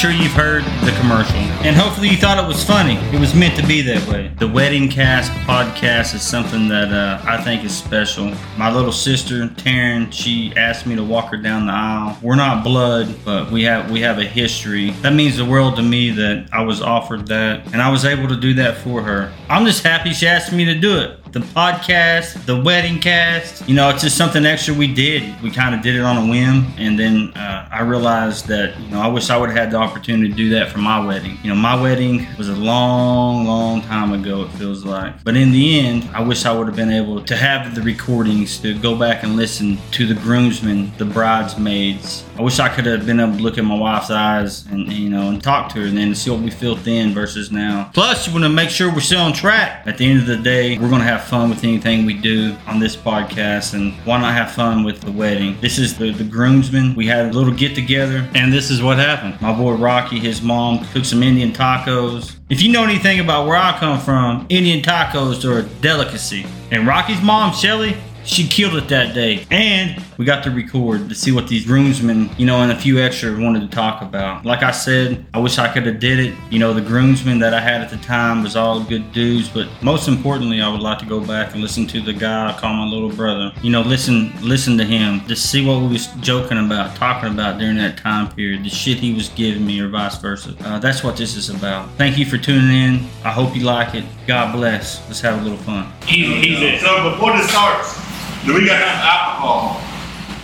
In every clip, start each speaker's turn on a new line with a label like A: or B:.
A: sure you've heard the commercial, and hopefully you thought it was funny. It was meant to be that way. The Wedding Cast podcast is something that uh, I think is special. My little sister Taryn, she asked me to walk her down the aisle. We're not blood, but we have we have a history. That means the world to me that I was offered that, and I was able to do that for her. I'm just happy she asked me to do it the podcast, the wedding cast. You know, it's just something extra we did. We kind of did it on a whim, and then uh, I realized that you know I wish I would have had the opportunity to do that for my wedding. You know, my wedding was a long, long time ago. It feels like, but in the end, I wish I would have been able to have the recordings to go back and listen to the groomsmen, the bridesmaids. I wish I could have been able to look in my wife's eyes and you know and talk to her, and then see what we feel then versus now. Plus, you want to make sure we're still on track. At the end of the day, we're going to have fun with anything we do on this podcast, and why not have fun with the wedding? This is the, the groomsmen. We had a little get together, and this is what happened. My boy Rocky, his mom cooked some Indian tacos. If you know anything about where I come from, Indian tacos are a delicacy. And Rocky's mom, Shelly, she killed it that day. And we got to record to see what these groomsmen, you know, and a few extra wanted to talk about. Like I said, I wish I could have did it. You know, the groomsmen that I had at the time was all good dudes, but most importantly, I would like to go back and listen to the guy I call my little brother. You know, listen, listen to him, just see what we was joking about, talking about during that time period, the shit he was giving me, or vice versa. Uh, that's what this is about. Thank you for tuning in. I hope you like it. God bless. Let's have a little fun.
B: Easy, easy.
C: So before this starts, do we got enough alcohol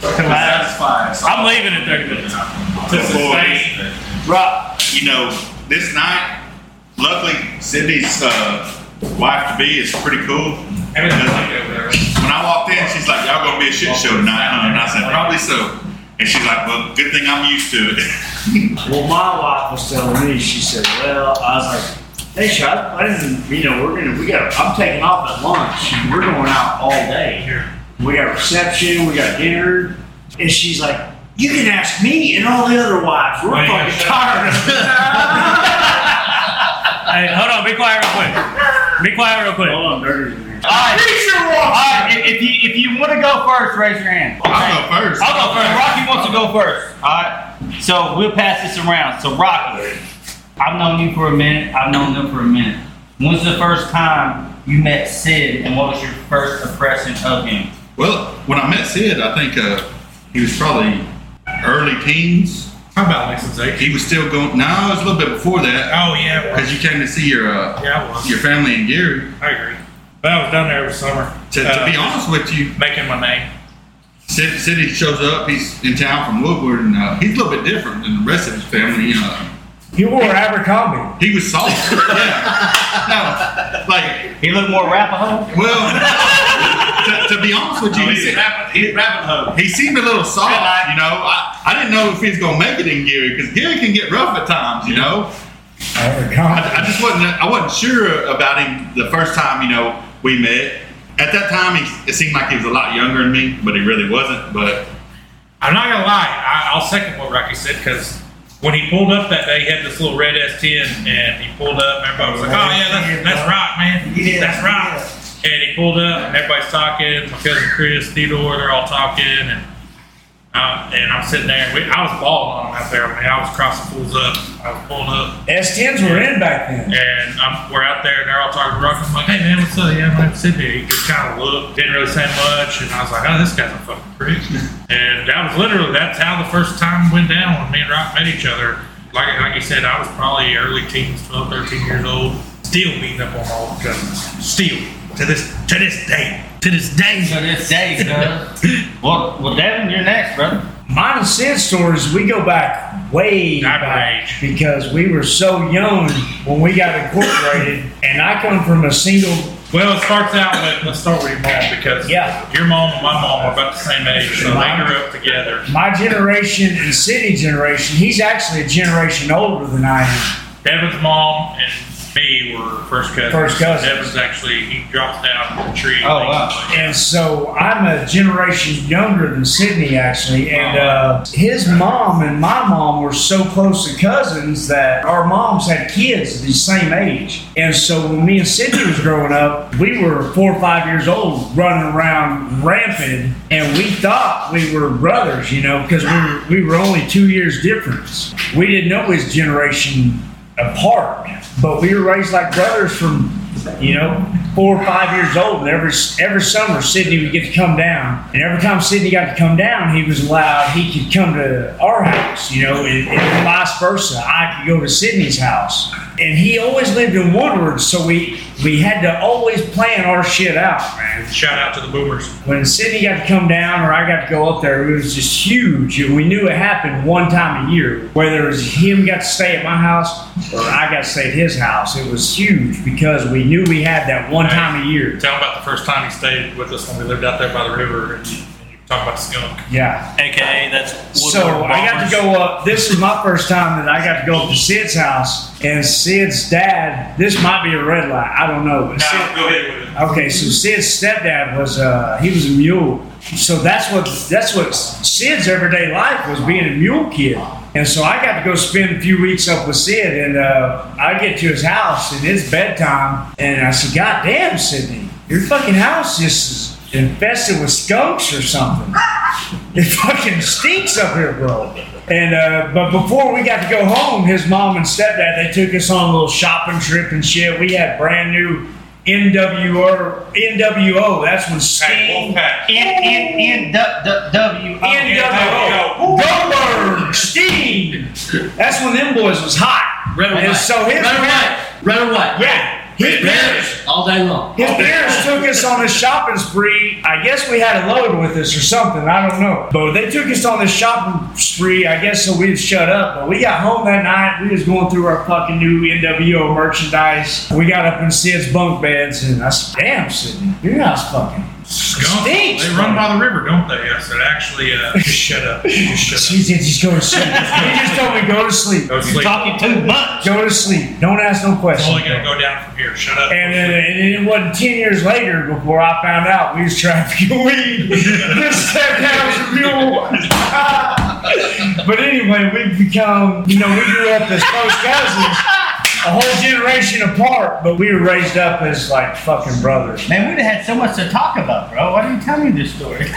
C: to satisfy us?
B: I'm leaving in 30 minutes. To
C: Before
B: sustain.
C: this, You know, this night, luckily, Sidney's uh, wife to be is pretty cool.
B: Everything's like over there.
C: When I walked in, she's like, "Y'all gonna be a shit show tonight?" huh?" And I said, "Probably so." And she's like, "Well, good thing I'm used to it."
D: Well, my wife was telling me, she said, well, I was like, hey, Shot, I didn't, you know, we're gonna, we got, I'm taking off at lunch. We're going out all day here. We got reception, we got dinner. And she's like, you can ask me and all the other wives. We're
B: Wait,
D: fucking tired of it.
B: Hey, hold on. Be quiet real quick. Be quiet real quick.
D: Hold on, dirty. in here.
A: All right. All right. If, if you if you want to go first, raise your hand.
C: I'll go first.
A: I'll go first. Rocky wants to go first. All right. So we'll pass this around. So Rocky, I've known you for a minute. I've known them for a minute. When's the first time you met Sid, and what was your first impression of him?
C: Well, when I met Sid, I think uh, he was probably early teens.
E: How about like since eight?
C: He was still going. No, it was a little bit before that
E: Oh yeah,
C: because you came to see your uh,
E: yeah, I was.
C: your family in Geary.
E: I agree. But I was down there every summer.
C: To, to
E: uh,
C: be honest with you,
E: making my name.
C: Sid, Sid shows up. He's in town from Woodward, and uh, he's a little bit different than the rest of his family. Uh,
D: You wore Abercrombie.
C: he was soft. yeah. No, like
A: He looked more Arapaho.
C: well. to, to be honest with you, oh, he,
B: he's
C: se-
B: rapping, he's rapping home.
C: he seemed a little soft. You know, I, I didn't know if he was gonna make it in Geary because Geary can get rough at times. You know. Oh, I, I just wasn't I wasn't sure about him the first time you know we met. At that time, he, it seemed like he was a lot younger than me, but he really wasn't. But
E: I'm not gonna lie. I, I'll second what Rocky said because when he pulled up that day, he had this little red S10, and he pulled up. and Everybody was like, "Oh yeah, that's that's rock, man. That's rock." And he pulled up, and everybody's talking. My cousin Chris, Theodore, they're all talking, and uh, and I'm sitting there. We, I was balling on him out there. I mean, I was crossing fools up. I was pulling up.
D: S10s were in back then.
E: And um, we're out there, and they're all talking to Rocky. I'm like, hey, man, what's up? Yeah, I'm sitting here. He just kind of looked, didn't really say much. And I was like, oh, this guy's a fucking prick. and that was literally, that's how the first time went down when me and Rock met each other. Like, like you said, I was probably early teens, 12, 13 years old. Still beating up on my old cousins. Still. To this, to this day. To this day.
A: To this day, cuz. well, well, Devin, you're next, brother.
D: Mine and Sid's stories, we go back way
E: Not
D: back
E: age.
D: because we were so young when we got incorporated, and I come from a single.
E: Well, it starts out with, let's start with your mom because
D: Yeah.
E: your mom and my mom are about the same age, so they grew up together.
D: My generation and City generation, he's actually a generation older than I am.
E: Devin's mom and me were first cousins.
D: First cousins.
E: Devin's actually he dropped down from the tree.
C: Oh, wow.
D: And so I'm a generation younger than Sidney, actually. And uh, his mom and my mom were so close to cousins that our moms had kids the same age. And so when me and Sidney was growing up, we were four or five years old, running around rampant, and we thought we were brothers, you know, because we were, we were only two years difference. We didn't know his generation apart, but we were raised like brothers from you know, four or five years old. And every every summer, Sidney would get to come down, and every time Sidney got to come down, he was allowed. He could come to our house, you know, and, and vice versa. I could go to Sidney's house, and he always lived in Woodward, so we we had to always plan our shit out, man.
E: Shout out to the boomers.
D: When Sidney got to come down, or I got to go up there, it was just huge. And we knew it happened one time a year, whether it was him got to stay at my house or I got to stay at his house. It was huge because we knew we had that one time a year.
E: Tell him about the first time he stayed with us when we lived out there by the river, and you, and you talk about skunk.
D: Yeah.
B: AKA that's
D: So I got to go up. This is my first time that I got to go up to Sid's house, and Sid's dad. This might be a red light. I don't know. But Sid,
E: go ahead with it.
D: Okay, so Sid's stepdad was uh he was a mule. So that's what that's what Sid's everyday life was being a mule kid. And so I got to go spend a few weeks up with Sid, and uh, I get to his house, and it's bedtime, and I said, "God damn, Sidney, your fucking house just is infested with skunks or something. It fucking stinks up here, bro." And uh, but before we got to go home, his mom and stepdad they took us on a little shopping trip and shit. We had brand new NWO NWO. That's when
E: Hey,
D: Sting.
E: Wolfpack.
A: N N N W W
D: NWO. Goldberg, Sting. That's when them boys was hot.
F: Red or
D: And
F: white?
D: so his
F: Red or
D: parents,
F: white? Red or white?
D: yeah, his parents,
F: All day long.
D: his parents took us on a shopping spree. I guess we had a load with us or something. I don't know. But they took us on this shopping spree. I guess so we'd shut up. But we got home that night. We was going through our fucking new NWO merchandise. We got up in Sid's bunk beds, and I said, "Damn, Sidney, your house fucking."
E: Skunk.
D: Stinks,
E: They run by the river, don't they? I said, actually, uh, just shut up. Just shut
D: She said, "Just go to sleep." he just told me, "Go to sleep.
E: up. Go to sleep.
A: Talking too much.
D: Go to sleep. Don't ask no questions.
E: It's
D: questions."
E: only gonna go down from here. Shut up.
D: And, uh, and it wasn't 10 years later before I found out we was trying trafficking weed. this stepdad was a mule. but anyway, we've become, you know, we grew up as close cousins, a whole generation apart, but we were raised up as like fucking brothers.
A: Man, we'd have had so much to talk about, bro. Why didn't you tell me this story?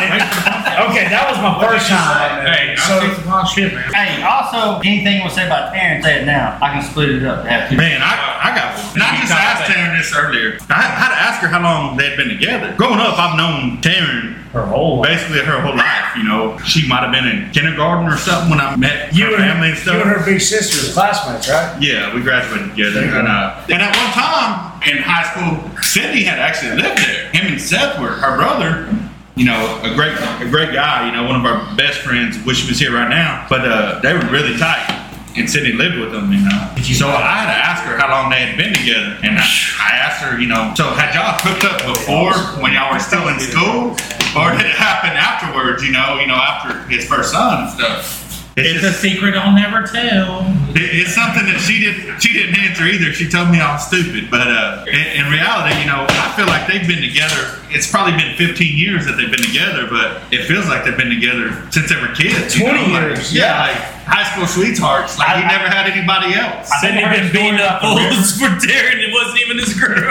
D: Okay, that was my first time.
E: Hey,
D: So,
E: see some hot shit, man.
A: hey, also, anything you want to say about Terrence, say it now. I can split it up. Have two.
C: Man, I, I got one. And I just asked Taryn this earlier. I had to ask her how long they'd been together. Growing up, I've known Taryn
D: her whole life.
C: basically her whole life. You know, she might have been in kindergarten or something when I met
D: You
C: her
D: and,
C: family and
D: you and her big sister were classmates, right?
C: Yeah, we graduated together. And, uh, and at one time in high school, Sidney had actually lived there. Him and Seth were her brother. You know, a great, a great guy. You know, one of our best friends. Wish he was here right now. But uh, they were really tight. And Sidney lived with them, you know. So I had to ask her how long they had been together, and I, I asked her, you know, so had y'all hooked up before when y'all were still in school, or did it happen afterwards? You know, you know, after his first son and stuff.
E: It's a secret I'll never tell.
C: It- It's something that she didn't she didn't answer either. She told me I was stupid, but uh, in, in reality, you know, I feel like they've been together. It's probably been 15 years that they've been together, but it feels like they've been together since they were kids.
D: 20
C: know, like-
D: years,
C: yeah,
D: yeah.
C: like high school sweethearts. Like he
D: I-
C: never had anybody else.
B: Sidney been beating up fools for Darren. It wasn't even his girl.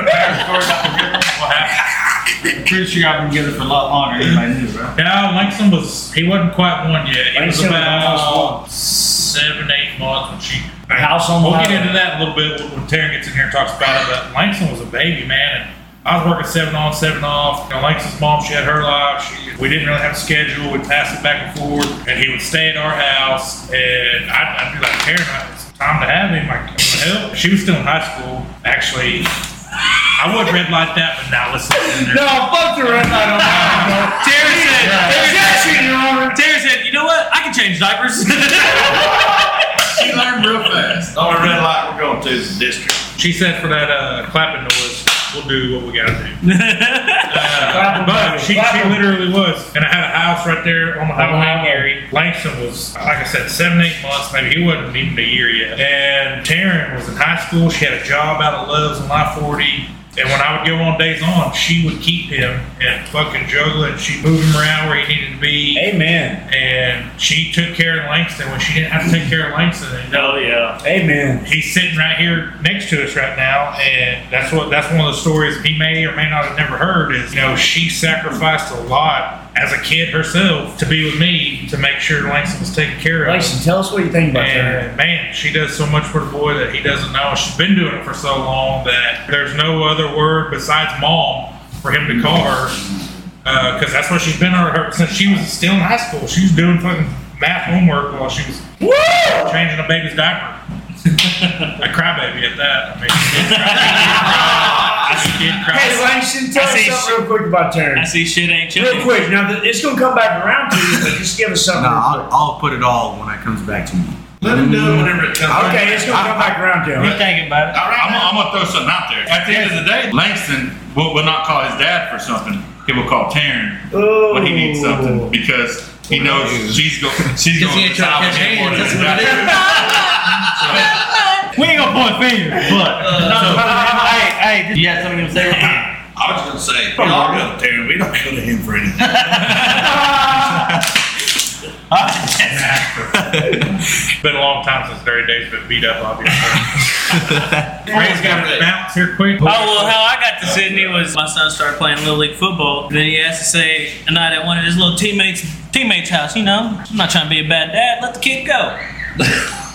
E: What happened?
A: Pretty sure I've been together for a lot longer. Anybody knew, bro?
E: Yeah, Langston was, he wasn't quite one yet. He was
D: Langston was
E: about
D: almost
E: seven, eight months when she.
D: House on the
E: We'll get
D: highway.
E: into that a little bit when Taryn gets in here and talks about it. But Langston was a baby, man. And I was working seven on, seven off. You know, Langston's mom, she had her life. She, we didn't really have a schedule. We'd pass it back and forth. And he would stay at our house. And I'd, I'd be like, Taryn, it's time to have him. Like, hell, she was still in high school. Actually, I would red light that, but now listen. in there.
D: No, fuck the red light on that.
B: Terry said, Terry
D: Objection,
B: said,
D: Your Honor.
B: Terry said, you know what? I can change diapers.
C: She learned real fast.
D: The only red light we're going to is the district.
E: She said for that uh, clapping noise, we'll do what we gotta do. Uh, But
D: baby.
E: she,
D: Clap
E: she
D: 'em.
E: literally was. And I had a house right there on the highway in. Geary. Langston was, like I said, seven, eight months. Maybe he wasn't even a year yet. And Taryn was in high school. She had a job out of Love's on I-40. And when I would go on days on, she would keep him and fucking juggle it. She'd move him around where he needed to be.
D: Amen.
E: And she took care of Langston when she didn't have to take care of Langston. And
B: Oh yeah.
D: Amen.
E: he's sitting right here next to us right now, and that's what that's one of the stories he may or may not have never heard. Is you know she sacrificed a lot as a kid herself to be with me to make sure Langston was taken care of.
D: Langston, tell us what you think about that.
E: And man, she does so much for the boy that he doesn't know. She's been doing it for so long that there's no other word besides mom for him to call her. Uh, because that's what she's been on her since she was still in high school. She was doing fucking math homework while she was changing a baby's diaper. a crybaby at that. I mean, she did cry.
D: Hey, Langston, tell
B: I
D: us
B: see
D: something
B: shit-
D: real quick about
B: I
D: Taryn.
B: see shit ain't
D: Real
B: changed.
D: quick. Now, th- it's going to come back around to you, but just give us something.
F: No,
D: real
F: I'll,
D: quick.
F: I'll put it all when it comes back to me.
C: Let him do it whenever it comes.
D: Okay, it's going to come back around to
A: You
D: him.
A: thinking about it?
C: All right, I'm, gonna- I'm gonna throw something out there. At the end of the day, Langston will, will not call his dad for something. He will call Taryn when he needs something oh. because he knows she's go she's going
A: he
C: to
A: ain't trying to
C: solve
A: catch
C: it for
A: hands,
C: him.
A: that's We ain't gonna point fingers, but uh, so, hey, hey, you got something to say?
G: I was gonna say, we all go to Taryn, we don't go to him for anything.
E: It's been a long time since Dirty Dave's been beat up, obviously. Ray's got to bounce here quick.
B: Oh well, how I got to Sidney was my son started playing little league football. And then he asked to say a night at one of his little teammates teammates' house. You know, I'm not trying to be a bad dad. Let the kid go.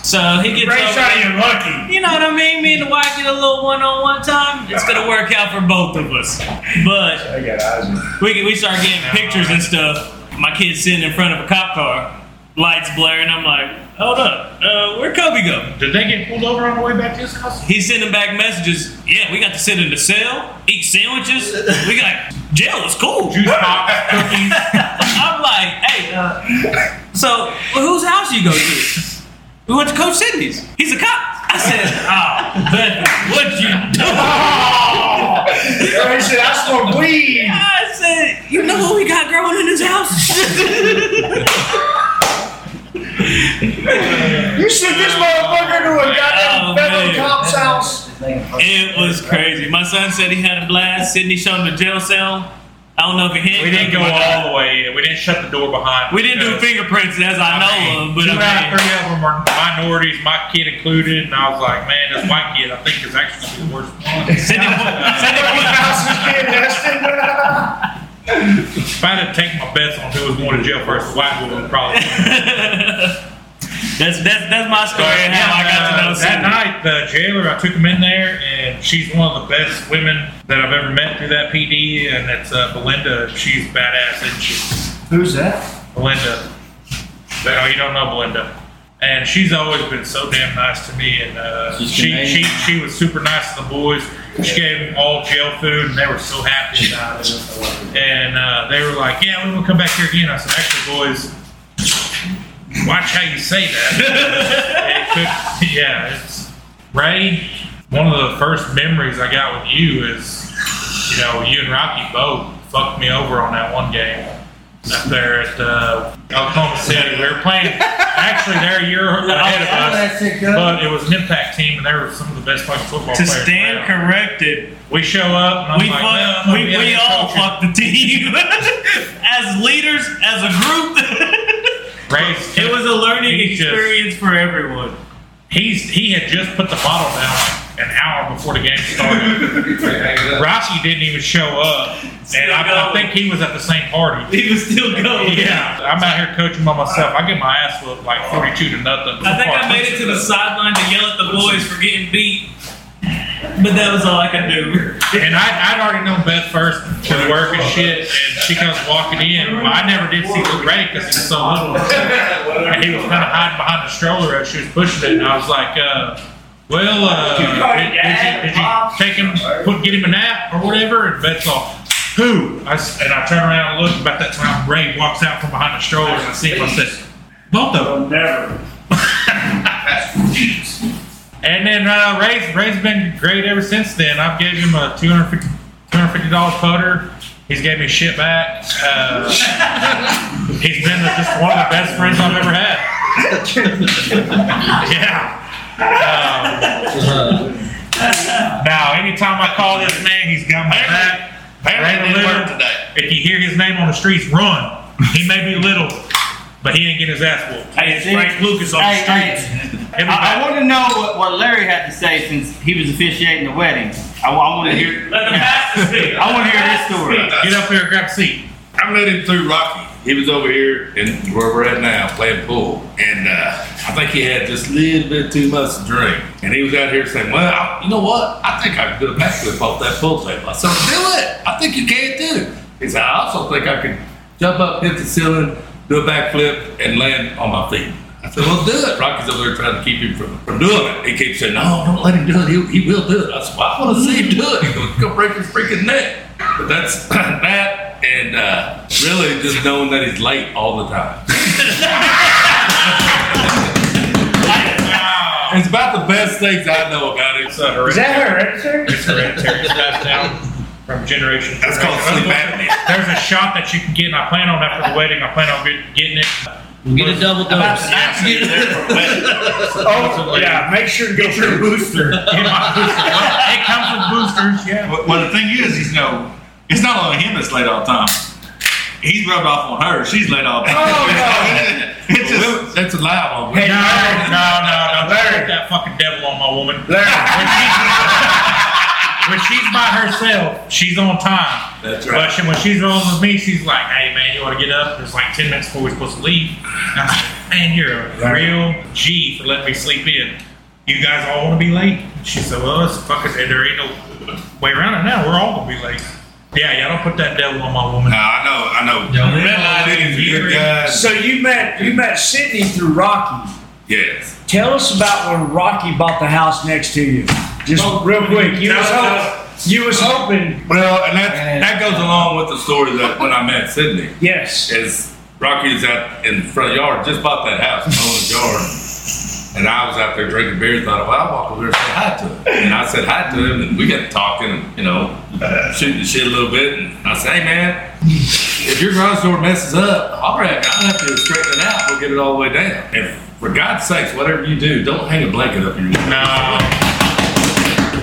B: So he gets
D: Ray
B: over
D: shot
B: there.
D: you lucky.
B: You know what I mean? Me and the wife get a little one-on-one time. It's gonna work out for both of us. But
D: I got eyes on
B: we we start getting pictures and stuff. My kid's sitting in front of a cop car, lights blaring. I'm like, hold up, uh, where'd Kobe go?
E: Did they get pulled over on the way back to his house?
B: He's sending back messages. Yeah, we got to sit in the cell, eat sandwiches. We got jail is cool.
E: Juice box, cookies.
B: I'm like, hey, uh, so well, whose house you go to? We went to Coach Sidney's. He's a cop. I said, oh, Beth, what'd you do?
D: Ray said, I smoke weed.
B: I said, you know what we got growing in his house?
D: You sent this motherfucker to a oh, goddamn
B: Oh,
D: federal
B: man.
D: cop's house.
B: it was crazy. My son said he had a blast. Sydney showed him the jail cell. I don't know if he hit.
E: We didn't go all the way in. We didn't shut the door behind.
B: We didn't do fingerprints as I know of, but
E: two
B: I
E: out of three of them are minorities, my kid included, and I was like, man, this white kid I think is actually gonna be the worst one.
B: Sidney, Sidney,
D: House is getting nested.
E: If I had to take my bets on who was going to jail first, the white woman would probably.
B: That's that's that's my story and how I got to know
E: Uh, that night, the jailer, I took him in there, and she's one of the best women that I've ever met through that PD, and it's uh, Belinda. She's badass, isn't she?
D: Who's that?
E: Belinda. Oh, you don't know Belinda. And she's always been so damn nice to me, and uh, she, she she was super nice to the boys. She gave them all jail food, and they were so happy about it. And uh, they were like, "Yeah, we will come back here again." I said, "Actually, boys, watch how you say that." it could, yeah, it's Ray. One of the first memories I got with you is, you know, you and Rocky both fucked me over on that one game up there at uh, Oklahoma City. We were playing. Actually, they're a year ahead of us, but it was an impact team, and they were some of the best fucking football
B: To
E: players.
B: To stand
E: around.
B: corrected,
E: We show up, and I'm
B: we
E: like,
B: fuck,
E: well,
B: we, we all
E: coach.
B: fucked the team as leaders, as a group. It was a learning
E: He just-
B: experience for everyone.
E: He's he had just put the bottle down an hour before the game started. Rossi didn't even show up, and I, I think he was at the same party.
B: He was still going.
E: Yeah, I'm out here coaching by myself. I get my ass whooped like 42 to nothing.
B: I think I made it to the sideline to yell at the boys for getting beat, but that was all I could do.
E: And I, I'd already known Beth first to work and shit, and she comes walking in. But I never did see Ray because he was so little. And he was kind of hiding behind the stroller as she was pushing it. And I was like, uh, well, uh, did, did, you, did you take him, put, get him a nap or whatever? And Beth's all, who? I, s- and I turn around and look. About that time, Ray walks out from behind the stroller and I see him. I said, both of them.
D: Never.
E: And then uh, Ray's, Ray's been great ever since then. I've gave him a $250, $250 putter. He's gave me shit back. Uh, he's been the, just one of the best friends I've ever had. yeah. Um, now, anytime I call this man, he's got my back.
G: Apparently it didn't work today.
E: If you hear his name on the streets, run. He may be little, but he ain't getting his ass whooped.
B: Hey,
E: It's Frank Lucas on the
A: Hey, hey.
E: streets. He'll
A: I, I want to know what, what Larry had to say since he was officiating the wedding. I, want to hear.
B: Let the pastor speak.
A: I want to hear this story.
E: Get up here and grab a seat.
G: I met him through Rocky. He was over here and where we're at now playing pool, and uh, I think he had just a little bit too much to drink. And he was out here saying, "Well, I- you know what? I think I could do a backflip off that pool table." I said, "Do it! I think you can too." He said, "I also think I can jump up, hit the ceiling, do a backflip, and land on my feet." I said, "Well, do it." Rocky's over there trying to keep him from, from doing it. He keeps saying, "No, don't let him do it. He, he will do it." I said, "Well, I want to see him do it. He's going to break his freaking neck." But that's that, and uh, really just knowing that he's late all the time. it's about the best things I know about him.
E: It's a
D: Is that
E: hereditary.
D: hereditary?
E: It's hereditary. It's passed down from generation. to
G: That's called
E: generation.
G: sleep apnea.
E: There's a shot that you can get, and I plan on after the wedding. I plan on get, getting it.
B: We'll Get a double
D: About
B: dose.
D: to ask you there for a wedding. Oh, yeah, make sure to go for your booster.
E: Get my booster. It comes with boosters. Yeah.
C: Well, well, the thing is, is, you know, it's not only him that's late all the time. He's rubbed off on her. She's late all the time.
D: Oh, no.
C: it's just,
G: That's allowable.
D: Hey,
E: No,
D: Larry.
E: no, no, no.
D: Larry.
E: that fucking devil on my woman.
D: Larry.
E: When she's, by herself, she's on time.
G: That's
E: But
G: right.
E: she, when she's rolling with me, she's like, "Hey man, you want to get up?" It's like ten minutes before we're supposed to leave. And I said, "Man, you're a real G for letting me sleep in. You guys all want to be late?" She said, "Well, it's fucking there ain't no way around it now. We're all gonna be late." Yeah, y'all don't put that devil on my woman.
G: No, I know, I know.
E: Don't
G: Red Light is good guy.
D: So you met you met Sidney through Rocky.
G: Yes.
D: Tell us about when Rocky bought the house next to you. Just real quick. You was, hoping, you was hoping.
G: Well, and that that goes along with the story that when I met Sidney.
D: Yes.
G: is Rocky's out in the front yard, just bought that house, owned his yard. And I was out there drinking beer, and thought, well, I'll walk over there and say hi to him. And I said hi to him, and we got talking, and, you know, shooting the shit a little bit. And I said, hey, man, if your garage door messes up, I'll. I'll have to straighten it out. We'll get it all the way down. And for God's sakes, whatever you do, don't hang a blanket up your wall.
E: No.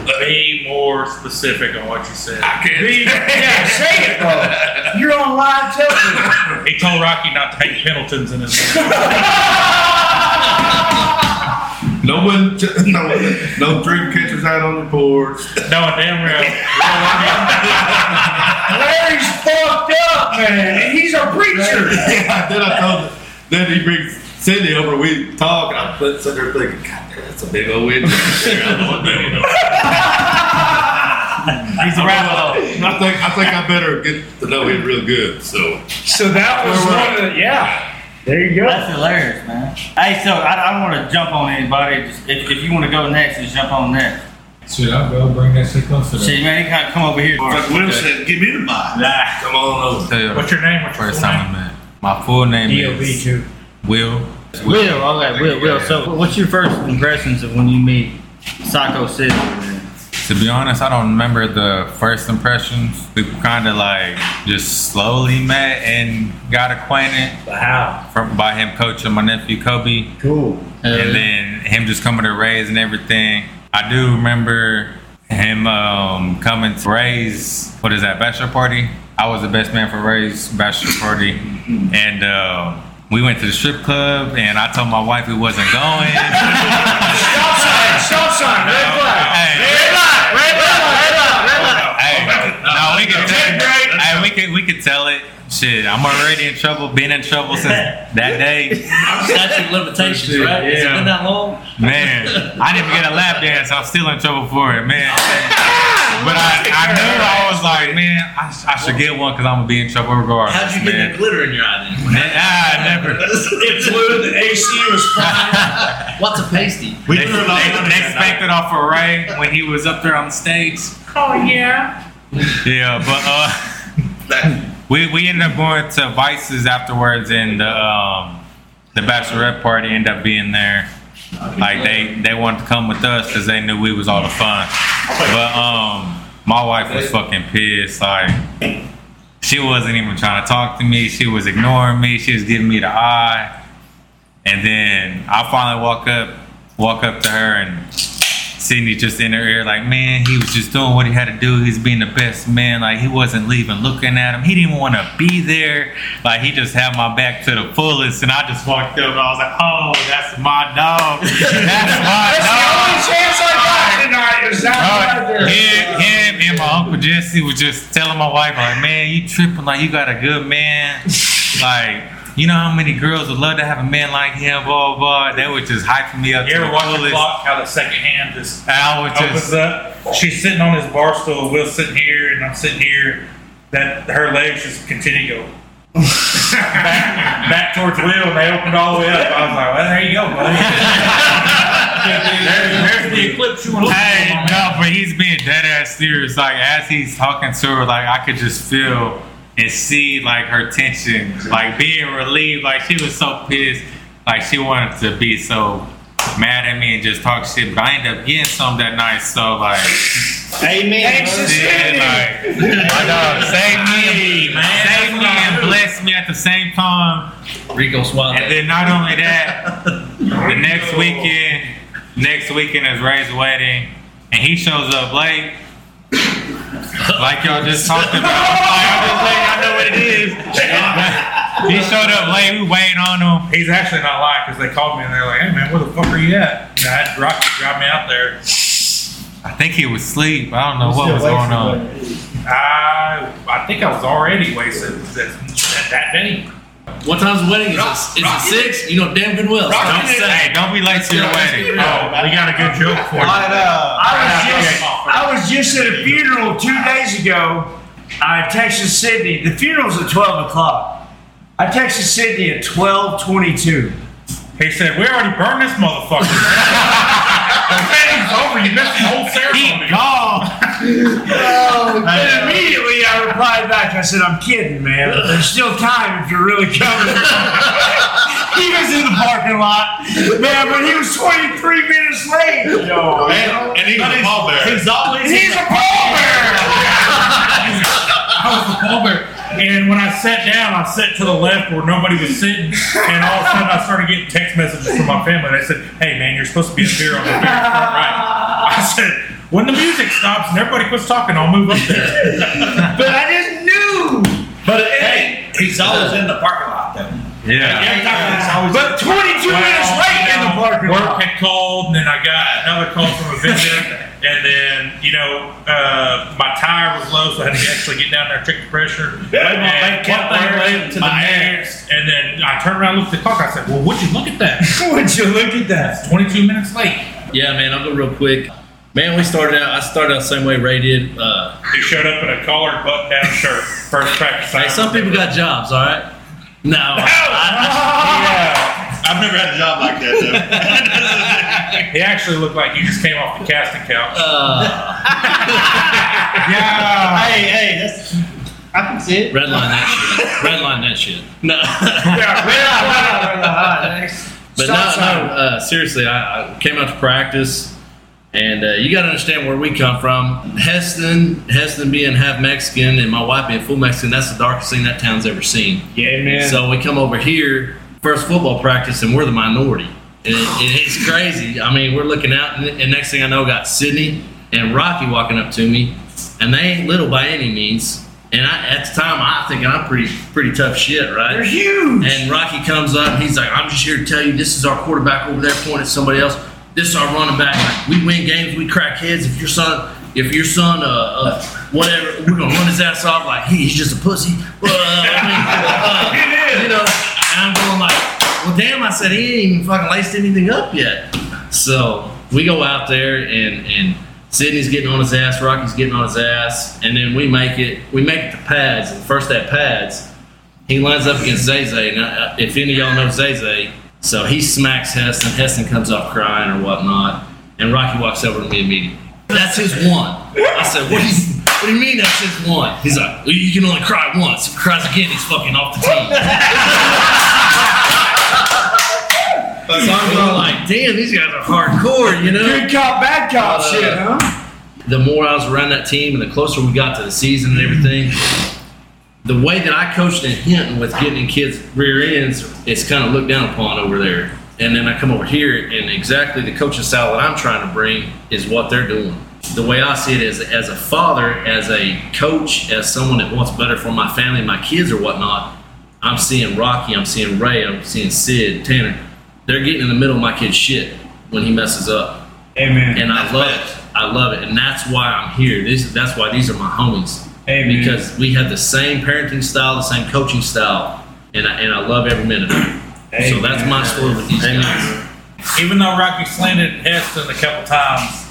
E: Be more specific on what you said.
G: I can't.
D: Yeah, say it, bro. You're on live television.
E: He told Rocky not to hang Pendletons in his.
G: No one, no, no dream catchers out on the porch.
E: No, damn real.
D: Larry's fucked up, man. He's a preacher.
G: Yeah, then I told him. Then he brings Cindy over. We talk, and I'm sitting there thinking, God, damn, that's a big old window. I know what that is.
A: He's a rabble.
G: I think I think I better get to know him real good. So
D: So that was one of the, yeah. There you go.
A: That's hilarious, man. Hey, so I, I don't want to jump on anybody. Just, if, if you want to go next, just jump on next.
H: Shit, I'll go bring that shit closer.
A: See, man, he can't come over here.
G: like Will said, give me the mic.
A: Nah.
G: Come on over.
H: Tell you
E: What's your name? What's your
H: first
E: full
H: time
E: name?
H: I met. My full name
D: DOB
H: is
D: too.
H: Will.
A: Will, okay, Will, Will. So, what's your first impressions of when you meet Psycho Sid?
H: To be honest, I don't remember the first impressions. We kind of like just slowly met and got acquainted
D: Wow.
H: from by him coaching my nephew Kobe,
D: Cool.
H: and then him just coming to Ray's and everything. I do remember him um, coming to Ray's. What is that bachelor party? I was the best man for Ray's bachelor party, and. Uh, we went to the strip club, and I told my wife we wasn't going.
D: Stop sign. Stop sign. Red flag.
H: Hey.
D: Red light. Red light. Red light. Red light.
H: Hey, oh, no, we can tell. Hey, we can we can tell it. Shit, I'm already in trouble. Been in trouble since that day.
B: Statute of limitations, right? Has it
H: Yeah.
B: been that long?
H: Man, I didn't even get a lap dance. I'm still in trouble for it, man. But I, I knew I was like, man, I, I should get one because I'm gonna be in trouble regardless.
B: How'd you get
H: man.
B: that glitter in your eye then?
H: Man, ah, never.
D: It flew. The AC was flying.
B: What's a pasty?
C: We
H: They,
C: threw it all
H: they,
C: under
H: they
C: that
H: spanked it off for Ray when he was up there on the stage.
D: Oh yeah.
H: Yeah, but uh, we we ended up going to Vices afterwards, and the um, the bachelorette party ended up being there. Like they they wanted to come with us because they knew we was all the fun. But um, my wife was fucking pissed. Like she wasn't even trying to talk to me. She was ignoring me. She was giving me the eye. And then I finally walk up, walk up to her, and Sidney just in her ear, like, man, he was just doing what he had to do. He's being the best man. Like, he wasn't leaving looking at him. He didn't want to be there. Like, he just had my back to the fullest. And I just walked up and I was like, oh, that's my dog. That's my dog.
D: the only chance I got tonight is that
H: Uh, him, him and my uncle Jesse was just telling my wife, like, man, you tripping like you got a good man. Like, you know how many girls would love to have a man like him, blah, blah, blah. They would just hype me up
E: You
H: to
E: ever
H: the
E: watch the clock? How the second hand just
H: And I would
E: opens
H: just,
E: up. She's sitting on his bar stool. Will's sitting here, and I'm sitting here. That her legs just continue to go back, back towards Will, and they opened all the way up. I was like, well, there you go, buddy. there's, there's the eclipse you want to
H: hey, no, but he's being dead ass serious. Like, as he's talking to her, like, I could just feel and see, like, her tension, like, being relieved. Like, she was so pissed. Like, she wanted to be so mad at me and just talk shit. But I ended up getting some that night, so, like,
D: Amen.
H: Yeah, like, my dog, save me, man. Save me and bless me at the same time.
I: Rico Suave.
H: And then not only that, the next weekend, next weekend is Ray's wedding, and he shows up late. Like y'all just talked about. Like, I'm just letting y'all know what it is. he showed up late, we waiting on him.
E: He's actually not lying because they called me and they're like, "Hey man, where the fuck are you at?" And I had Rocky drive me out there.
H: I think he was asleep. I don't know what was going on.
E: I I think I was already wasted that, that, that day.
I: What time's the wedding? Is it, is it six? You know damn good well.
H: Don't
I: Don't say.
H: say, don't be late to your wedding.
E: Oh, we got a good joke for you.
D: I was just I was just at a funeral two days ago. I texted Sidney. The funeral's at twelve o'clock. I texted Sidney at twelve twenty-two.
E: He said, "We already burned this motherfucker." the wedding's over. You missed the whole ceremony.
D: And immediately I replied back. I said, "I'm kidding, man. There's still time if you're really coming." he was in the parking lot, man, but he was 23 minutes late. Yo,
C: And, and he was a pallbearer.
I: He's always
D: he's a pallbearer.
E: I was the pallbearer. And when I sat down, I sat to the left where nobody was sitting, and all of a sudden I started getting text messages from my family. They said, "Hey, man, you're supposed to be up here on the very front right." I said, "When the music stops and everybody quits talking, I'll move up there."
D: But I just knew.
F: But hey, he's always in the parking lot though.
H: Yeah.
D: But 22 minutes late in the parking
E: work
D: lot.
E: had called, and then I got another call from a vendor, and then you know uh, my tire was low, so I had to actually get down there and check the pressure.
F: Yeah, my
E: and
F: bank kept
E: one thing led to the
F: my
E: next, and then I turned around, and looked at the clock. I said, "Well, would you look at that?
D: Would you look at that?
E: 22 minutes late."
I: Yeah, man, I'll go real quick. Man, we started out. I started out the same way Ray did. Uh,
E: He showed up in a collared button-down shirt, first practice.
I: hey, some people got jobs, all right. No, I,
E: Yeah.
C: I've never had a job like that though.
E: He actually looked like he just came off the casting couch.
I: uh,
E: yeah.
F: Hey, hey, that's I can see it.
I: redline that shit. Redline that shit. No, yeah, red line, red line. but no, no. Uh, seriously, I, I came out to practice, and uh, you got to understand where we come from. Heston, Heston being half Mexican, and my wife being full Mexican. That's the darkest thing that town's ever seen.
D: Yeah, man.
I: So we come over here, first football practice, and we're the minority. And it, and it's crazy. I mean, we're looking out, and, and next thing I know, got Sidney and Rocky walking up to me, and they ain't little by any means. And I, at the time, I think I'm pretty pretty tough shit, right?
D: They're huge.
I: And Rocky comes up he's like, I'm just here to tell you this is our quarterback over there pointing at somebody else. This is our running back. We win games, we crack heads. If your son, if your son, uh, uh whatever, we're gonna run his ass off like he, he's just a pussy. Uh, I mean, uh, you know, and I'm going like, well, damn. I said he ain't even fucking laced anything up yet. So we go out there and and Sidney's getting on his ass, Rocky's getting on his ass, and then we make it. We make it to pads. And first at pads, he lines up against Zay Zay. Now, if any of y'all know Zay Zay, so he smacks Heston. Heston comes off crying or whatnot, and Rocky walks over to me immediately. That's his one. I said, what do you, what do you mean that's his one? He's like, well, you can only cry once. If he cries again, he's fucking off the team. so I'm going like, damn, these guys are hardcore, you know?
D: Good cop, bad cop
I: Uh,
D: shit, huh?
I: the more I was around that team and the closer we got to the season and everything, the way that I coached in Hinton with getting kids rear ends, it's kind of looked down upon over there. And then I come over here, and exactly the coaching style that I'm trying to bring is what they're doing. The way I see it is, as a father, as a coach, as someone that wants better for my family, my kids, or whatnot, I'm seeing Rocky, I'm seeing Ray, I'm seeing Sid, Tanner. They're getting in the middle of my kid's shit when he messes up
D: Amen.
I: and I love it. I love it, and that's why I'm here. This that's why these are my homies
D: Amen.
I: because we have the same parenting style, the same coaching style, and I, and I love every minute of it. So that's my story with these guys.
E: Even though Rocky slanted Heston a couple times,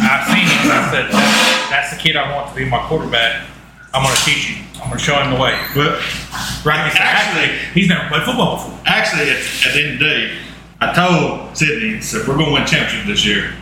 E: I've seen him. I said, that's, that's the kid I want to be my quarterback. I'm going to teach him. I'm going to show him the way.
C: But
E: Rocky said, actually, he's never played football before.
C: actually, at, at the end of the day, I told Sidney, so we're going to win championship this year,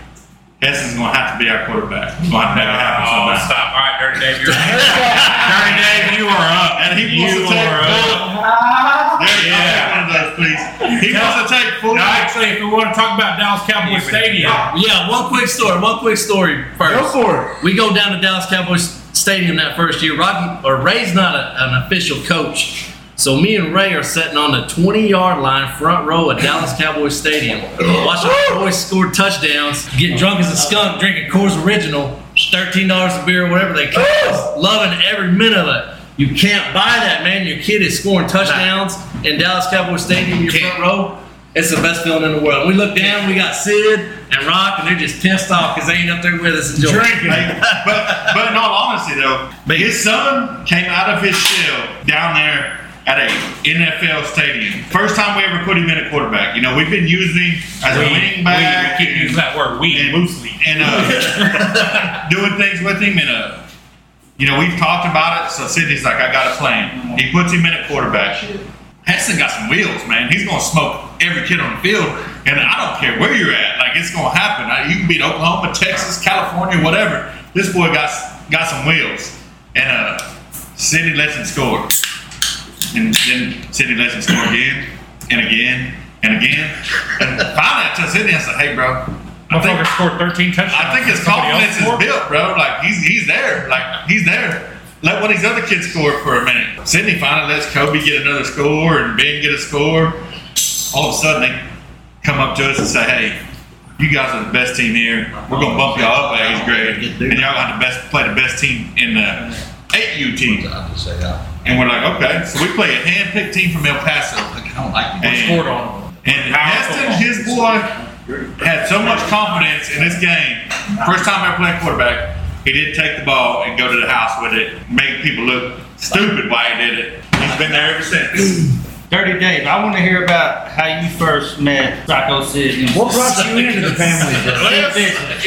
C: Heston's going to have to be our quarterback. We're going to have to make happen
E: Oh,
C: somehow.
E: stop. All right, Dirty Dave, you're Dirty Dave, you are up.
C: And he
E: you
C: wants to take
E: are
C: full.
E: up.
C: There,
E: Yeah.
C: I'll take one of those, please. He wants to take full.
E: No, actually, if we want to talk about Dallas Cowboys Stadium,
I: Yeah, one quick story. One quick story first.
D: Go for it.
I: We go down to Dallas Cowboys Stadium that first year. Rocky or Ray's not a, an official coach, so me and Ray are sitting on the 20 yard line, front row at Dallas Cowboys Stadium, watching the boys score touchdowns, getting drunk as a skunk, drinking Coors Original, thirteen dollars a beer, whatever they cost, loving every minute of it. You can't buy that, man. Your kid is scoring touchdowns in Dallas Cowboys Stadium, in your front row. It's the best feeling in the world. We look down, we got Sid and Rock, and they're just pissed off because they ain't up there with us enjoying.
C: Drinking. but, but in all honesty, though, but his son came out of his shell down there at a NFL stadium. First time we ever put him in a quarterback. You know, we've been using him as a
E: we,
C: wing back.
E: we, we keep using that word, we,
C: and-
E: loosely.
C: and uh, doing things with him. And uh, you know, we've talked about it. So Sidney's like, I got a plan. He puts him in a quarterback. Heston got some wheels, man. He's gonna smoke every kid on the field, and I don't care where you're at. Like it's gonna happen. Uh, You can beat Oklahoma, Texas, California, whatever. This boy got got some wheels, and uh, Sydney lets him score, and then Sidney lets him score again and again and again. And finally, I tell Sidney, I said, "Hey, bro." I think,
E: Motherfucker scored 13 touchdowns.
C: I think his confidence is built, bro. Like he's he's there. Like he's there. Let one of these other kids score for a minute. Sidney finally lets Kobe get another score and Ben get a score. All of a sudden they come up to us and say, "Hey, you guys are the best team here. We're gonna bump y'all up a age grade, and y'all got the best play the best team in the 8U team." And we're like, "Okay." So we play a hand-picked team from El Paso. I don't like And-
E: Scored on.
C: and
E: Powerful.
C: Heston, his boy, had so much confidence in this game. First time ever playing quarterback, he did take the ball and go to the house with it, make people look stupid why he did it. He's been there ever since.
A: Dirty Dave, I want to hear about how you first met Psycho Sid.
D: What brought you into the family?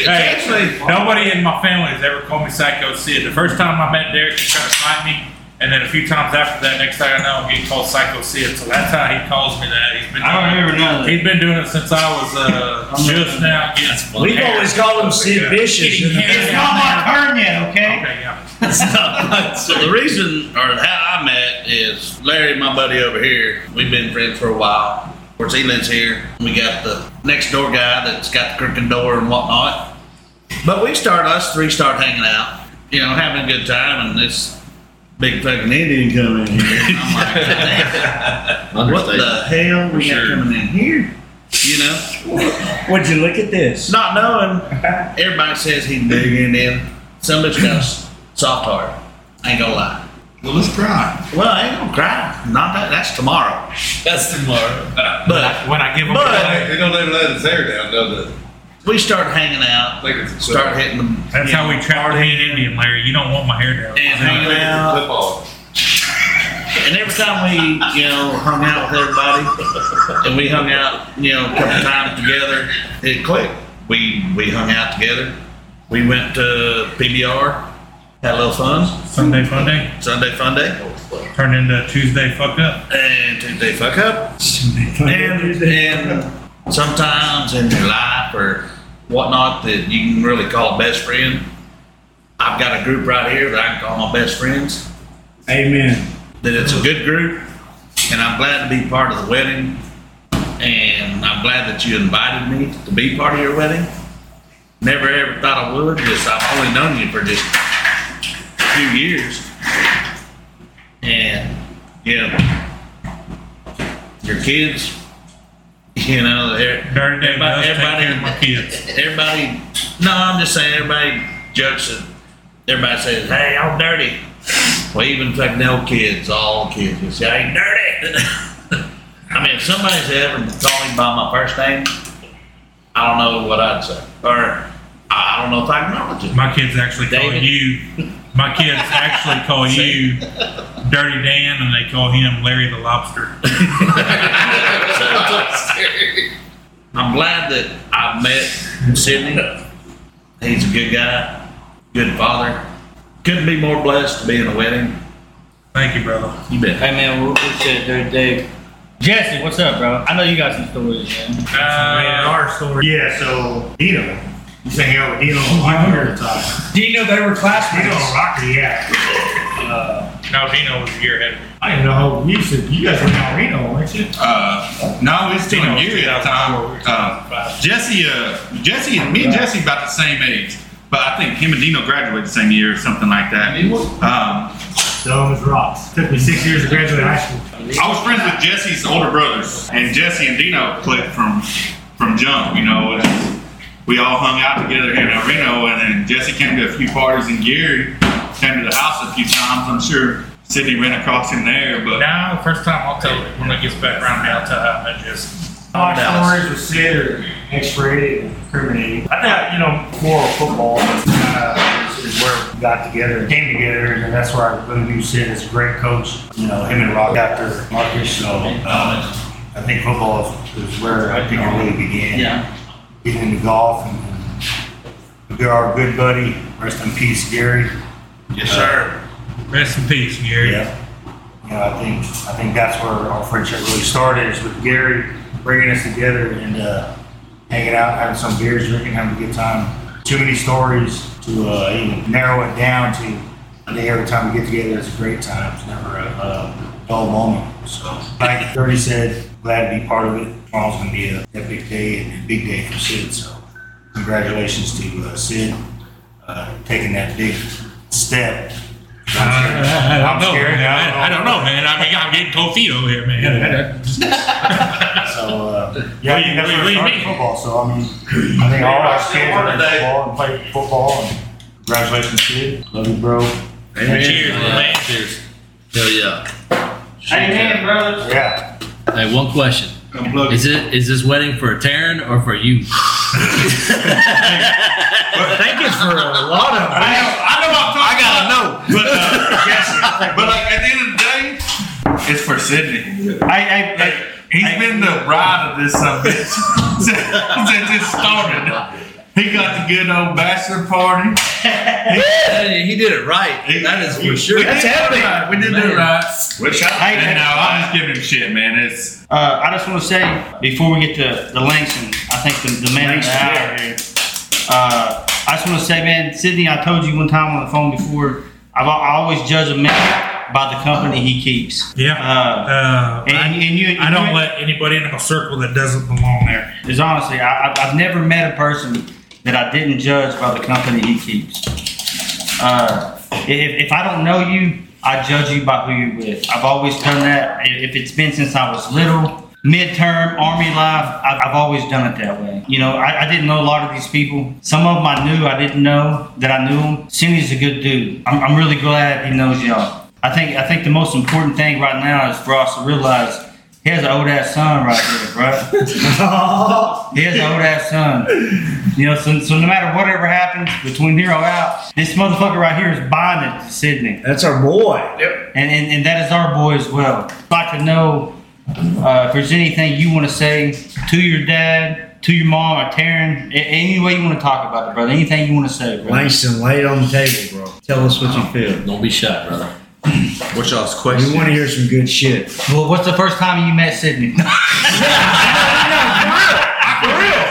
E: Hey, nobody in my family has ever called me Psycho Sid. The first time I met Derek, he tried to fight me. And then a few times after that, next thing I know, I'm getting called Psycho Sid. So that's how he calls me that. He's been
A: I don't
E: doing
A: ever know
E: it.
A: that.
E: He's been doing it since I was uh, just now getting.
D: We've always called him Sid Vicious.
E: Getting
F: It's not my turn yet, okay?
E: Okay, yeah.
J: so the reason, or how I met, is Larry, my buddy over here. We've been friends for a while. Of course, he lives here. We got the next door guy that's got the crooked door and whatnot. But we start us three start hanging out, you know, having a good time, and this big fucking Indian come in here. I'm like, what the hell we got coming in here? You know?
D: Would you look at this?
J: Not knowing, everybody says he's big Indian. Some bitch got a s- soft heart. Ain't gonna lie.
C: Well, let's try.
J: Well, I ain't gonna cry. Not that. That's tomorrow.
I: That's tomorrow.
J: But
E: When I give him
J: But-
G: They don't let let his hair down, does it?
J: we started hanging out.
G: Like it's a
J: Start hitting them.
E: That's how
J: know,
E: we traveled to Indian, Larry. You don't want my hair down.
J: And hanging out.
G: Flip.
J: And every time we, you know, hung out with everybody, and we hung out, you know, a couple times together, it clicked. We we hung out together. We went to PBR, had a little fun.
E: Sunday fun day
J: Sunday fun day,
E: turned into Tuesday fuck up.
J: and Tuesday fuck up. and, and sometimes in your life or whatnot that you can really call a best friend. I've got a group right here that I can call my best friends.
D: Amen.
J: That it's a good group, and I'm glad to be part of the wedding. And I'm glad that you invited me to be part of your wedding. Never ever thought I would. Just I've only known you for just few years, and Yeah. Your kids, you know, they're,
E: Dirty
J: everybody,
E: take care of
J: everybody,
E: my kids.
J: everybody, no, I'm just saying, everybody jokes that, everybody says, hey, I'm dirty. Well, even the old kids, all kids, you say, hey, dirty. I mean, if somebody's ever called me by my first name, I don't know what I'd say. Or, I don't know if I acknowledge it.
E: My kids actually call you. My kids actually call you Dirty Dan, and they call him Larry the Lobster.
J: I'm glad that I've met Sidney. He's a good guy, good father. Couldn't be more blessed to be in a wedding.
E: Thank you, brother.
J: You bet.
A: Hey man, what, what shit, Dirty Dave? Jesse, what's up, bro? I know you got some stories, man.
E: Uh,
F: our story. Yeah, so Dino. You sang here with Dino and Rocky all the time.
K: Dino, they were classmates.
F: Dino
K: classmates.
F: and Rocky, yeah. Uh,
E: no, Dino was a year ahead. of me.
F: I didn't know you said you guys were in Reno, weren't you?
C: Uh, no, we still in Geary at the time. Uh, Jesse, uh, Jesse, and me and Jesse about the same age, but I think him and Dino graduated the same year or something like that. Um,
F: Dumb as rocks. Took me six years to graduate high school.
C: I was friends with Jesse's older brothers, and Jesse and Dino clicked from from jump. You know, and we all hung out together here in El Reno, and then Jesse came to a few parties in Geary, came to the house a few times. I'm sure Sidney ran across him there, but
E: Now, the first time I'll tell it when it gets back around me, I'll tell how I met Jesse.
F: My stories with Sid are X-rated and incriminating. I thought, you know, moral football uh, is, is where we got together, came together, and that's where I really knew Sid as a great coach. You know, him and Rock after Marcus. So uh, I think football is, is where I think it really began.
A: Yeah.
F: Getting into golf and, and our good buddy, rest in peace, Gary.
J: Yes, sir.
E: Rest in peace, Gary.
F: Yeah. You know, I think I think that's where our friendship really started is with Gary bringing us together and uh, hanging out, having some beers, drinking, having a good time. Too many stories to uh, even narrow it down to. I think every time we get together, it's a great time. It's never a, a dull moment. So, like Dirty said, glad to be part of it. Tomorrow's going to be a epic day and a big day for Sid. So, congratulations to uh, Sid uh, taking that big step.
E: Uh, I,
F: I'm
E: don't know,
F: scared.
E: man. I, I don't know, man. I mean, I'm getting cold feet over here, man.
F: So, uh, yeah, I think that's
E: What do you-
F: where
E: what do
F: it
E: you
F: started
E: mean?
F: football. So, I mean, I think all our kids are in football and play football. And congratulations, kid. Love you, bro.
J: Amen.
E: Cheers, man.
J: Cheers. Hell yeah.
A: Hey man, brother.
F: Yeah.
I: Hey, one question.
C: Unplugged.
I: Is it is this wedding for Taryn or for you?
F: Thank you for a lot of.
C: I know. I know. I'm talking I gotta know. But, uh, but like at the end of the day, it's for Sidney.
A: I, I, I,
C: He's been the bride of this son of a bitch since it started. He got the good old bachelor party.
I: Hey, he did it right. That is for sure.
C: We did do it right. We did do it right.
J: Which I,
A: Hey,
C: And no, I'm just giving him shit, man. It's
A: Uh, I just want to say before we get to the links, and I think the, the man of the hour here. Uh, I just want to say, man, Sidney, I told you one time on the phone before. I've, I always judge a man by the company he keeps.
E: Yeah.
A: Uh,
E: Uh,
A: and,
E: I,
A: and you,
E: I don't
A: you,
E: let anybody into my circle that doesn't belong there.
A: Is honestly, I, I've- I've never met a person that I didn't judge by the company he keeps. Uh, if, if I don't know you, I judge you by who you're with. I've always done that. If it's been since I was little, midterm, army life, I've, always done it that way. You know, I, I didn't know a lot of these people. Some of them I knew, I didn't know that I knew them. Sidney's a good dude. I'm, I'm really glad he knows y'all. I think I think the most important thing right now is for us to realize he has an old ass son right here, bro. he has an old ass son. You know, so, so no matter whatever happens between here on out, this motherfucker right here is bonded to Sidney.
D: That's our boy. Yep.
A: And, and, and that is our boy as well. I'd like to know uh, if there's anything you want to say to your dad, to your mom, or Taryn, a- any way you want to talk about it, brother. Anything you want to say, brother.
D: Langston, lay it on the table, bro. Tell us what you feel.
I: Don't be shy, brother.
J: What's y'all's question?
D: We want to hear some good shit.
A: Well, what's the first time you met Sidney?
C: for real.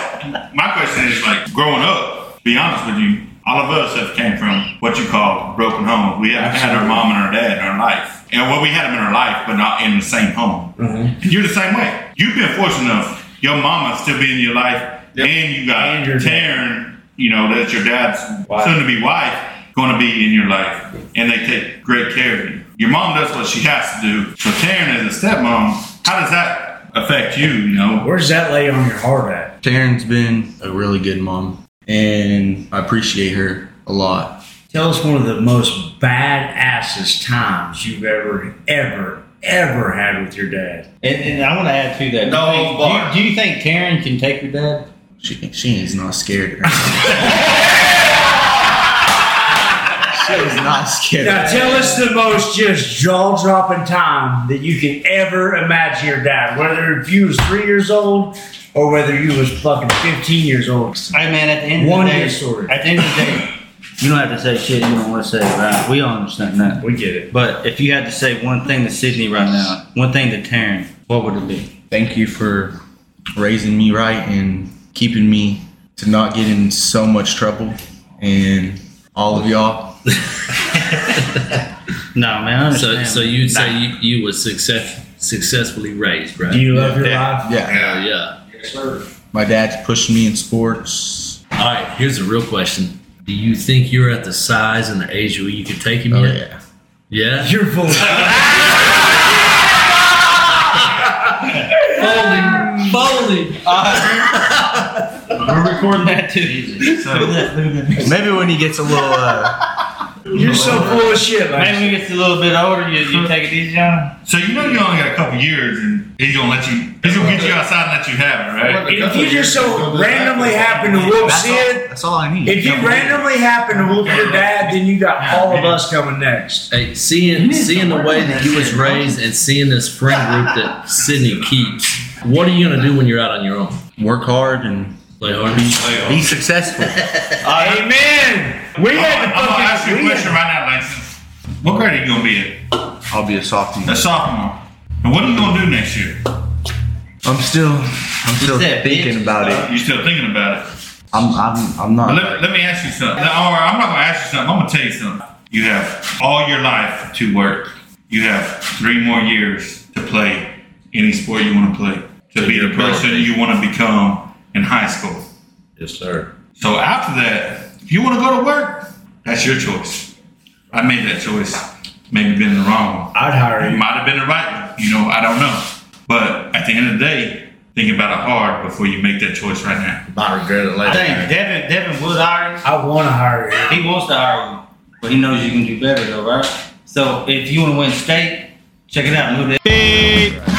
C: My question is like growing up. Be honest with you, all of us have came from what you call broken homes. We haven't had our mom and our dad in our life, and well, we had them in our life, but not in the same home. And you're the same way. You've been fortunate enough. Your mama still be in your life, and you got
D: And your dad.
C: Taryn. You know that's your dad's
D: Wife.
C: soon-to-be wife. Going to be in your life, and they take great care of you. Your mom does what she has to do. So Taryn, as a stepmom, how does that affect you? You know,
D: Where's that lay on your heart at?
K: Taryn's been a really good mom, and I appreciate her a lot.
D: Tell us one of the most badasses times you've ever, ever, ever had with your dad.
A: And, and I want to add to that.
J: No
A: do, you think,
J: bar.
A: do, you, do you think Taryn can take your dad?
K: She she is not scared. she is not scared.
D: Now tell us the most just jaw dropping time that you can ever imagine your dad, whether if you was three years old or whether you was fucking 15 years old.
A: Hey man, at the end
D: One
A: of the day,
D: story.
A: at the end of the day, you don't have to say shit. You don't want to say it, right? We all understand that.
D: We get it.
A: But if you had to say one thing to Sidney right now, one thing to Taryn, what would it be?
K: Thank you for raising me right and keeping me to not get in so much trouble. And all of y'all,
A: No, man. I
I: So, so you'd say you, you was success, successfully raised, right?
D: Do you love your
K: Yeah.
D: life?
K: yeah,
I: yeah.
K: my dad's pushed me in sports.
I: All right, here's a real question. Do you think you're at the size and the age where you could take him
K: Oh
I: yet?
K: yeah.
I: Yeah?
D: You're full of
I: Folding. Folding.
A: we're recording that too.
C: So-
A: look at that, look at that.
K: Maybe when he gets a little, uh,
D: You're so full of shit,
A: Maybe
D: man.
A: when he gets a little bit older, you, you take it easy on him.
C: so you know you only got a couple years, and he's gonna let you. He's gonna get you outside and let you have it, right?
D: If you just so randomly happen to whoop
K: that's, all,
D: Sid,
K: that's all I need.
D: if you randomly happen to whoop your dad, then you got all of us coming next.
I: Hey, seeing seeing the way that you was raised and seeing this friend group that Sidney keeps, what are you gonna do when you're out on your own?
K: work hard and
I: Play hard.
K: be successful.
D: Amen. We had to
C: I'm gonna ask you a question right now, Langston. What grade are you gonna be in?
K: I'll be a sophomore.
C: A sophomore. And what are you gonna do next year?
K: I'm still, I'm still thinking about it.
C: You're still thinking about it?
K: I'm, I'm, I'm not.
C: let, let me ask you something. Or I'm not gonna ask you something. I'm gonna tell you something. You have all your life to work. You have three more years to play any sport you want to play. To be the person you want to become in high school.
G: Yes, sir.
C: So after that, if you want to go to work, that's your choice. I made that choice. Maybe been the wrong one.
D: I'd hire you.
C: might have been the right one. You know, I don't know. But at the end of the day, think about it hard before you make that choice right now.
J: Might regret it later.
A: I
J: later.
A: think Devin, Devin would hire
D: I want to hire you.
A: you. He wants to hire you, but he knows you can do better though, right? So if you want to win state, check it out. Move that.
D: All